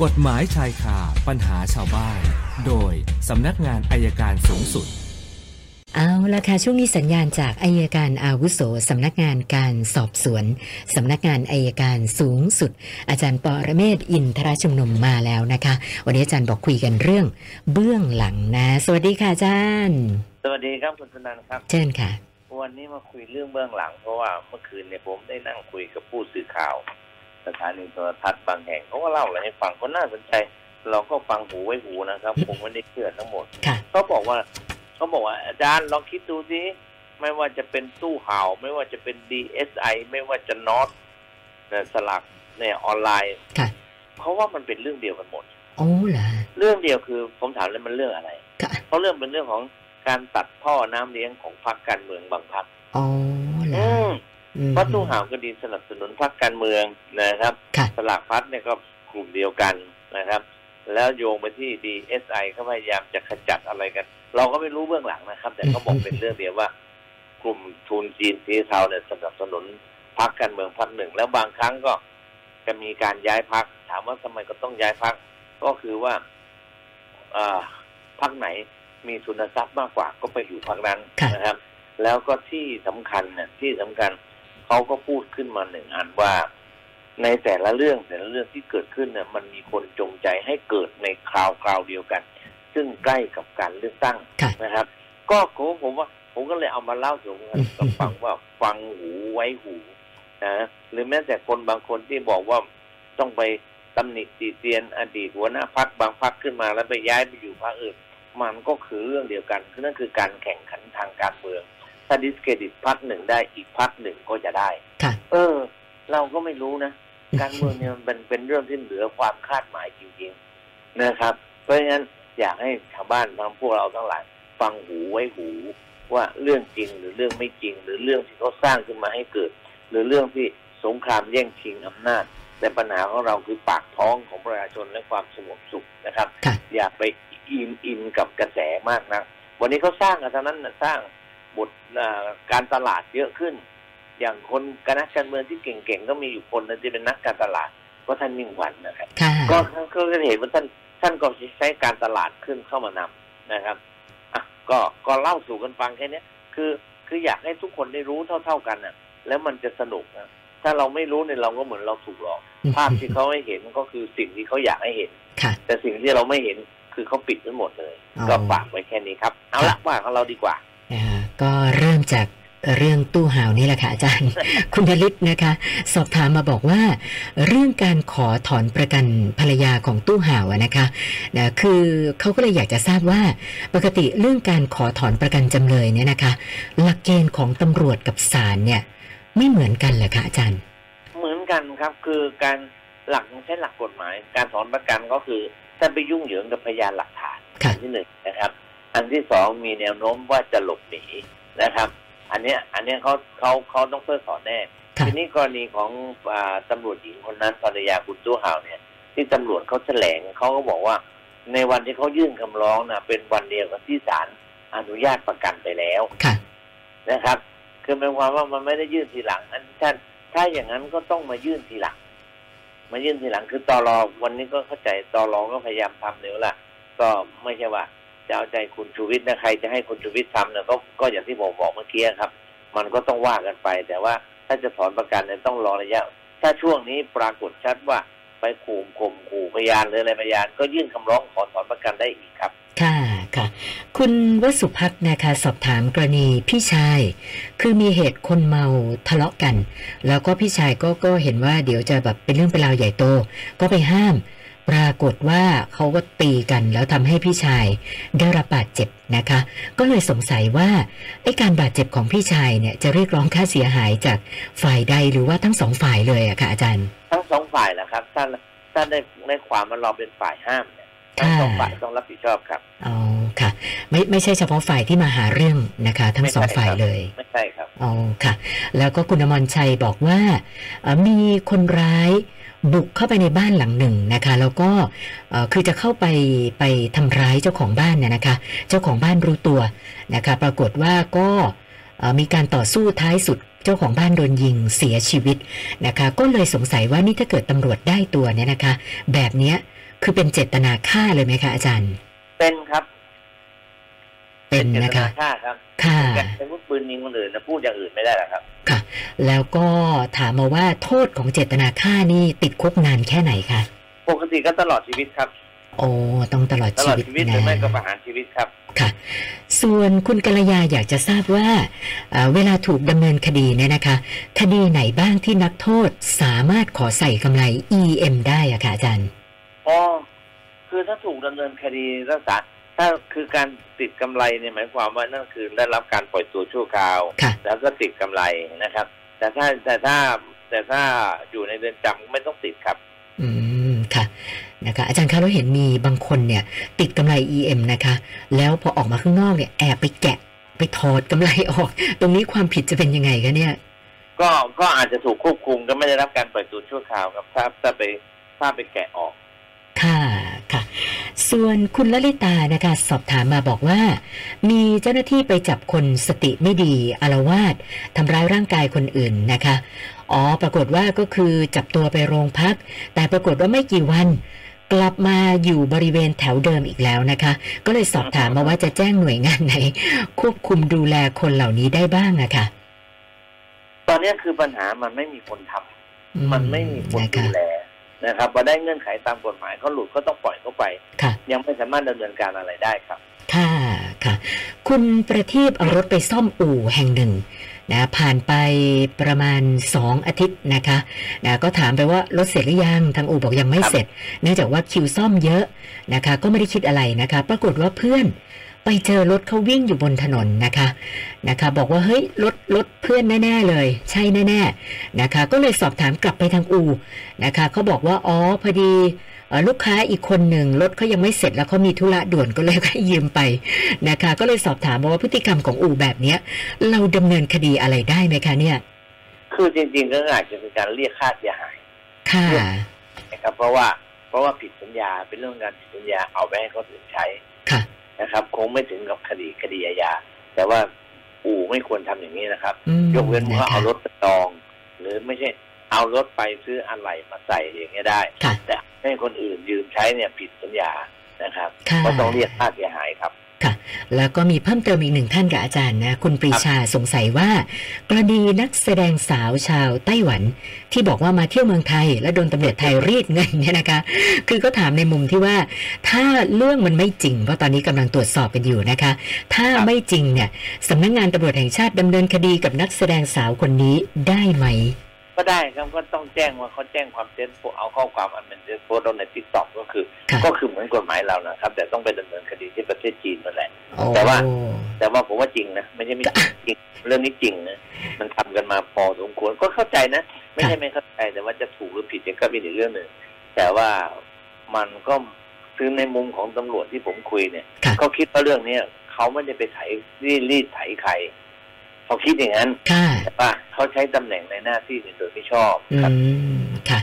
กฎหมายชายคาปัญหาชาวบ้าน โดยสำนักงานอายการสูงสุด เอาละค่ะช่วงนี้สัญญาณจากอายการอาวุโสสำนักงานการสอบสวนสำนักงานอายการสูงสุด อาจารย์ปอระเมศอินทรชุมนุมมาแล้วนะคะ วันนี้อาจารย์บอกคุยกันเรื่อง เบื้องหลังนะ สวัสดีค่ะอาจารย์ สวัสดีครับคุณธนันครับ เชิญค่ะ วันนี้มาคุยเรื่องเบื้องหลัง เพราะว่าเมื่อคืนเนี่ยผมได้นั่งคุยกับผู้สื่อข่าว สถานีโทรทัศน์บางแห่งเขาก็เล่าอะไรให้ฟังก็น่าสนใจ เราก็ฟังหูไว้หูนะครับผมไม่ได้เชื่อทั้งหมดค่ะเขาบอกว่าเขาบอกว่าอาจารย์ลองคิดดูสิไม่ว่าจะเป็นตู้ห่าวไม่ว่าจะเป็น DSI ไม่ว่าจะน็อตเนี่ยสลักเนี่ยออนไลน์ค่ะเพราะว่ามันเป็นเรื่องเดียวกันหมดโอ้เหรอเรื่องเดียวคือผมถามเลยมันเรื่องอะไรค่ะเพราะเรื่องเป็นเรื่องของการตัดท่อน้ำเลี้ยงของพรรคการเมืองบางพรรคโอ้เหรออืมอืม เพราะตู้ห่าวก็ดีสนับสนุนพรรคการเมืองนะครับค่ะสลากพัดเนี่ยก็กลุ่มเดียวกันนะครับ แล้วโยงไปที่ DSI เขาพยายามจะขจัดอะไรกัน เราก็ไม่รู้เบื้องหลังนะครับ แต่เขาบอกเป็นเรื่องเดียวว่า กลุ่มทุนจีนสีเทาเนี่ยสนับสนุนพรรคการเมืองพรรคหนึ่ง แล้วบางครั้งก็จะมีการย้ายพรรคถามว่าทำไมก็ต้องย้ายพรรคก็คือว่าอ่าพรรคไหนมีทุนทรัพย์มากกว่าก็ไปอยู่พรรคนั้นค่ะนะครับ แล้วก็ที่สำคัญเนี่ยที่สำคัญ เขาก็พูดขึ้นมาหนึ่งอันว่า ในแต่ละเรื่องแต่ละเรื่องที่เกิดขึ้นเนี่ยมันมีคนจงใจให้เกิดในคราวคราวเดียวกัน ซึ่งใกล้กับการเลือกตั้งค่ะนะครับ ก็ผมผมว่าผมก็เลยเอามาเล่าสู่กันกับฟังว่าฟังหูไว้หูนะหรือแม้แต่คนบางคนที่บอกว่าต้องไปตำหนิตีเตียนอดีตหัวหน้าพักบางพักขึ้นมาแล้วไปย้ายไปอยู่พรรคอื่น มันก็คือเรื่องเดียวกันคือนั่นคือการแข่งขันทางการเมือง ถ้าดิสเครดิตพักหนึ่งได้อีกพักหนึ่งก็จะได้ค่ะเออ เราก็ไม่รู้นะ การเมืองเนี่ยมันเป็นเป็นเรื่องที่เหนือความคาดหมายจริงๆนะครับ เพราะฉะนั้นอยากให้ชาวบ้านทั้งพวกเราทั้งหลายฟังหูไว้หู ว่าเรื่องจริงหรือเรื่องไม่จริง หรือเรื่องที่เขาสร้างขึ้นมาให้เกิด หรือเรื่องที่สงครามแย่งชิงอำนาจ แต่ปัญหาของเราคือปากท้องของประชาชนและความสงบสุขนะครับค่ะอย่าไปอินอินกับกระแสมากนะวันนี้เขาสร้างกันเท่านั้นนะสร้าง บทอ่าการตลาดเยอะขึ้น อย่างคนคณะการเมืองที่เก่งๆก็มีอยู่คนนึงที่เป็นนักการตลาดก็ท่านมิ่งขวัญนะครับค่ะก็ก็ก็เห็นว่าท่านท่านก็ใช้การตลาดขึ้นเข้ามานำนะครับอะก็ก็เล่าสู่กันฟังแค่เนี้ยคือคืออยากให้ทุกคนได้รู้เท่า ๆกันน่ะ แล้วมันจะสนุกนะถ้าเราไม่รู้เนี่ยเราก็เหมือนเราถูกหลอก ภาพที่เขาให้เห็นก็คือสิ่งที่เขาอยากให้เห็นค่ะแต่สิ่งที่เราไม่เห็นคือเขาปิดไว้หมดเลยอ๋อก็ฝากไว้แค่นี้ครับ เอาละว่าของเราดีกว่านะคะ ก็เริ่มจากเรื่องตู้ห่าวนี่แหละค่ะอาจารย์ คุณผลิตนะคะ สอบถามมาบอกว่า เรื่องการขอถอนประกันภรรยาของตู้ห่าวอะนะคะนะคือเขาก็เลยอยากจะทราบว่า ปกติเรื่องการขอถอนประกันจำเลยเนี่ยนะคะ หลักเกณฑ์ของตำรวจกับศาลเนี่ย ไม่เหมือนกันเหรอคะอาจารย์ เหมือนกันครับคือการหลักใช้หลักกฎหมาย การถอนประกันก็คือถ้าไปยุ่งเหยิงกับพยานหลักฐานค่ะอันที่หนึ่งนะครับอั นที่สองมีแนวโน้มว่าจะหลบหนีนะครับ อันเนี้ยอันเนี้ยเขาเขาเขาต้องเพิกถอนแน่ค่ะทีนี้กรณีของอาตำรวจหญิงคนนั้นภรรยาคุณตู้ห่าวเนี่ย ที่ตำรวจเขาแถลงเขาก็บอกว่า ในวันที่เขายื่นคำร้องนะเป็นวันเดียวกับที่ศาลอนุญาตประกันไปแล้วค่ะนะครับ คือหมายความว่ามันไม่ได้ยื่นทีหลังอันถ้าถ้าอย่างนั้นก็ต้องมายื่นทีหลัง มายื่นทีหลังคือตอรอวันนี้ก็เข้าใจตอรอก็พยายามทำเดี๋ยวละก็ไม่ใช่ว่า จะเอาใจคุณชูวิทย์นะใครจะให้คุณชูวิทย์ทำเนี่ยก็ก็อย่างที่ผมบอกเมื่อกี้ครับ มันก็ต้องว่ากันไป แต่ว่าถ้าจะถอนประกันเนี่ยต้องรอระยะ ถ้าช่วงนี้ปรากฏชัดว่าไปขู่ข่มขู่พยานหรืออะไรพยาน ก็ยื่นคำร้องขอถอนประกันได้อีกครับ ค่ะค่ะ คุณวสุพัฒน์นะคะ สอบถามกรณีพี่ชาย คือมีเหตุคนเมาทะเลาะกัน แล้วก็พี่ชายก็ก็เห็นว่าเดี๋ยวจะแบบเป็นเรื่องเป็นราวใหญ่โต ก็ไปห้าม ปรากฏว่าเขาก็ตีกันแล้วทำให้พี่ชายได้รับบาดเจ็บนะคะ ก็เลยสงสัยว่าไอ้การบาดเจ็บของพี่ชายเนี่ยจะเรียกร้องค่าเสียหายจากฝ่ายใดหรือว่าทั้งสองฝ่ายเลยอะค่ะอาจารย์ ทั้งสองฝ่ายแหละครับถ้าถ้าในในความมันเราเป็นฝ่ายห้ามเนี่ยทั้งสองฝ่ายต้องรับผิดชอบครับ อ๋อค่ะ ไม่ไม่ใช่เฉพาะฝ่ายที่มาหาเรื่องนะคะ ทั้งสองฝ่ายเลยไม่ใช่ครับอ๋อค่ะ แล้วก็คุณอมรชัยบอกว่าเอ่อมีคนร้ายบุกเข้าไปในบ้านหลังหนึ่งนะคะ แล้วก็เอ่อคือจะเข้าไปไปทำร้ายเจ้าของบ้านน่ะนะคะ เจ้าของบ้านรู้ตัวนะคะ ปรากฏว่าก็เอ่อมีการต่อสู้ท้ายสุดเจ้าของบ้านโดนยิงเสียชีวิตนะคะ ก็เลยสงสัยว่านี่ถ้าเกิดตำรวจได้ตัวเนี่ยนะคะ แบบเนี้ยคือเป็นเจตนาฆ่าเลยไหมคะอาจารย์ เป็นครับ เป็นเจตนะคะนาฆ่าครับค่ะการใช้วุธปืนยิงคนอื่นนะพูดอย่างอื่นไม่ได้หรอกครับ ค่ะ แล้วก็ถามมาว่าโทษของเจตนาฆ่านี่ติดคุกนานแค่ไหนคะปกติก็ตลอดชีวิตครับ โอ้ต้องตลอดตชีลอดวิตชีวิตหนะรือไม่ก็ประหารชีวิตครับค่ะ ส่วนคุณกัลยาอยากจะทราบว่าเอ่อเวลาถูกดำเนินคดีเนี่ยนะคะ คดีไหนบ้างที่นักโทษสามารถขอใส่กำไร EM ได้อะคะอาจารย์อ๋อคือถ้าถูกดำเนินคดีรักษา ถ้าคือการติดกำไรเนี่ยหมายความว่านั่นคือได้รับการปล่อยตัวชั่วคราวค่ะแล้วก็ติดกำไรนะครับ แต่ถ้าแต่ถ้าแต่ถ้าอยู่ในเรือนจำไม่ต้องติดครับ อืมค่ะนะคะอาจารย์คะเราเห็นมีบางคนเนี่ย ติดกำไร EM นะคะ แล้วพอออกมาข้างนอกเนี่ยแอบไปแกะไปถอดกำไรออก ตรงนี้ความผิดจะเป็นยังไงคะเนี่ย ก็ก็อาจจะถูกควบคุมก็ไม่ได้รับการปล่อยตัวชั่วคราวครับถ้าถ้าไปถ้าไปแกะออก ค่ะค่ะ ส่วนคุณลลิตานะคะสอบถามมาบอกว่า มีเจ้าหน้าที่ไปจับคนสติไม่ดีอารวาสทำร้ายร่างกายคนอื่นนะคะอ๋อปรากฏว่าก็คือจับตัวไปโรงพัก แต่ปรากฏว่าไม่กี่วัน กลับมาอยู่บริเวณแถวเดิมอีกแล้วนะคะ ก็เลยสอบถามมาว่าจะแจ้งหน่วยงานไหน ควบคุมดูแลคนเหล่านี้ได้บ้างอะค่ะ ตอนนี้คือปัญหามันไม่มีคนทำมันไม่มีคนนะดูแล นะครับพอได้เงื่อนไขตามกฎหมายเขาหลุดก็ต้องปล่อยเขาไปค่ะยังไม่สามารถดำเนินการอะไรได้ครับ ค่ะค่ะ คุณประทีปเอารถไปซ่อมอู่แห่งหนึ่งนะผ่านไปประมาณสองอาทิตย์นะคะนะก็ถามไปว่ารถเสร็จหรือยังทางอู่บอกยังไม่ครับเสร็จ เนื่องจากว่าคิวซ่อมเยอะนะคะ ก็ไม่ได้คิดอะไรนะคะ ปรากฏว่าเพื่อน ไปเจอรถเขาวิ่งอยู่บนถนนนะคะนะคะ บอกว่าเฮ้ยรถรถเพื่อนแน่ๆเลย ใช่แน่ๆนะคะ ก็เลยสอบถามกลับไปทางอู่นะคะเขาบอกว่าอ๋อพอดีเอ่อลูกค้าอีกคนหนึ่งรถเขายังไม่เสร็จแล้วเขามีธุระด่วนก็เลยให้ยืมไปนะคะ ก็เลยสอบถามมาว่าพฤติกรรมของอู่แบบเนี้ย เราดำเนินคดีอะไรได้ไหมคะเนี่ย คือจริงๆก็อาจจะเป็นการเรียกค่าเสียหายค่ะนะครับเพราะว่าเพราะว่าผิดสัญญาเป็นเรื่องการผิดสัญญาเอาไปให้เขาถึงใช้ค่ะ นะครับ คงไม่ถึงกับคดีคดีอาญาแต่ว่าอู่ไม่ควรทำอย่างนี้นะครับอืมยกเว้นว่านะคะเอารถไปจอง หรือไม่ใช่เอารถไปซื้ออะไหล่มาใส่อย่างเงี้ยได้ค่ะแต่ให้คนอื่นยืมใช้เนี่ยผิดสัญญานะครับค่ะก็ต้องเรียกค่าเสียหายครับ แล้วก็มีเพิ่มเติมอีกหนึ่งท่านกับอาจารย์นะคุณปรีชาสงสัยว่า กรณีนักแสดงสาวชาวไต้หวัน ที่บอกว่ามาเที่ยวเมืองไทย และโดนตำรวจไทยรีดเงินเนี่ยนะคะ คือก็ถามในมุมที่ว่า ถ้าเรื่องมันไม่จริงเพราะตอนนี้กำลังตรวจสอบกันอยู่นะคะ ถ้าครับไม่จริงเนี่ยสำนักงานตำรวจแห่งชาติดำเนินคดีกับนักแสดงสาวคนนี้ได้ไหม ก็ได้ครับก็ต้องแจ้งว่าเขาแจ้งความเท็จเอาข้อความอันเป็นเท็จโพสต์ลงใน TikTok ก็คือค่ะก็คือเหมือนกฎหมายเรานะครับ แต่ต้องไปดำเนินคดีที่ประเทศจีนนั่นแหละโอ้แต่ว่า แต่ว่าผมว่าจริงนะไม่ใช่ไม่จริงจริงเรื่องนี้จริงนะมันทำกันมาพอสมควรก็เข้าใจนะ ไม่ใช่ไม่เข้าใจแต่ว่าจะถูกหรือผิดเนี่ยก็เป็นอีกเรื่องหนึ่งแต่ว่ามันก็คือในมุมของตำรวจที่ผมคุยเนี่ยค่ะเขาคิดว่าเรื่องเนี้ยเขาไม่ได้ไปไถรีดรีดไถใคร เขาคิดอย่างนั้นค่ะแต่ว่าเขาใช้ตำแหน่งในหน้าที่โดยไม่ชอบอืมครับค่ะ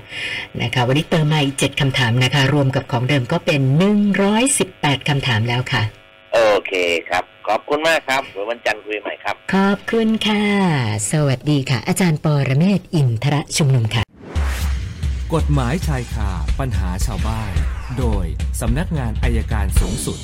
นะคะวันนี้เติมมาอีกเจ็ดคำถามนะคะ รวมกับของเดิมก็เป็นหนึ่งร้อยสิบแปดคำถามแล้วค่ะ โอเคครับ ขอบคุณมากครับเดี๋ยววันจันทร์คุยใหม่ครับ ขอบคุณค่ะ สวัสดีค่ะ อาจารย์ปอระเมศวร์อินทรชุมนุมค่ะ กฎหมายชายคาปัญหาชาวบ้าน โดยสำนักงานอายการสูงสุด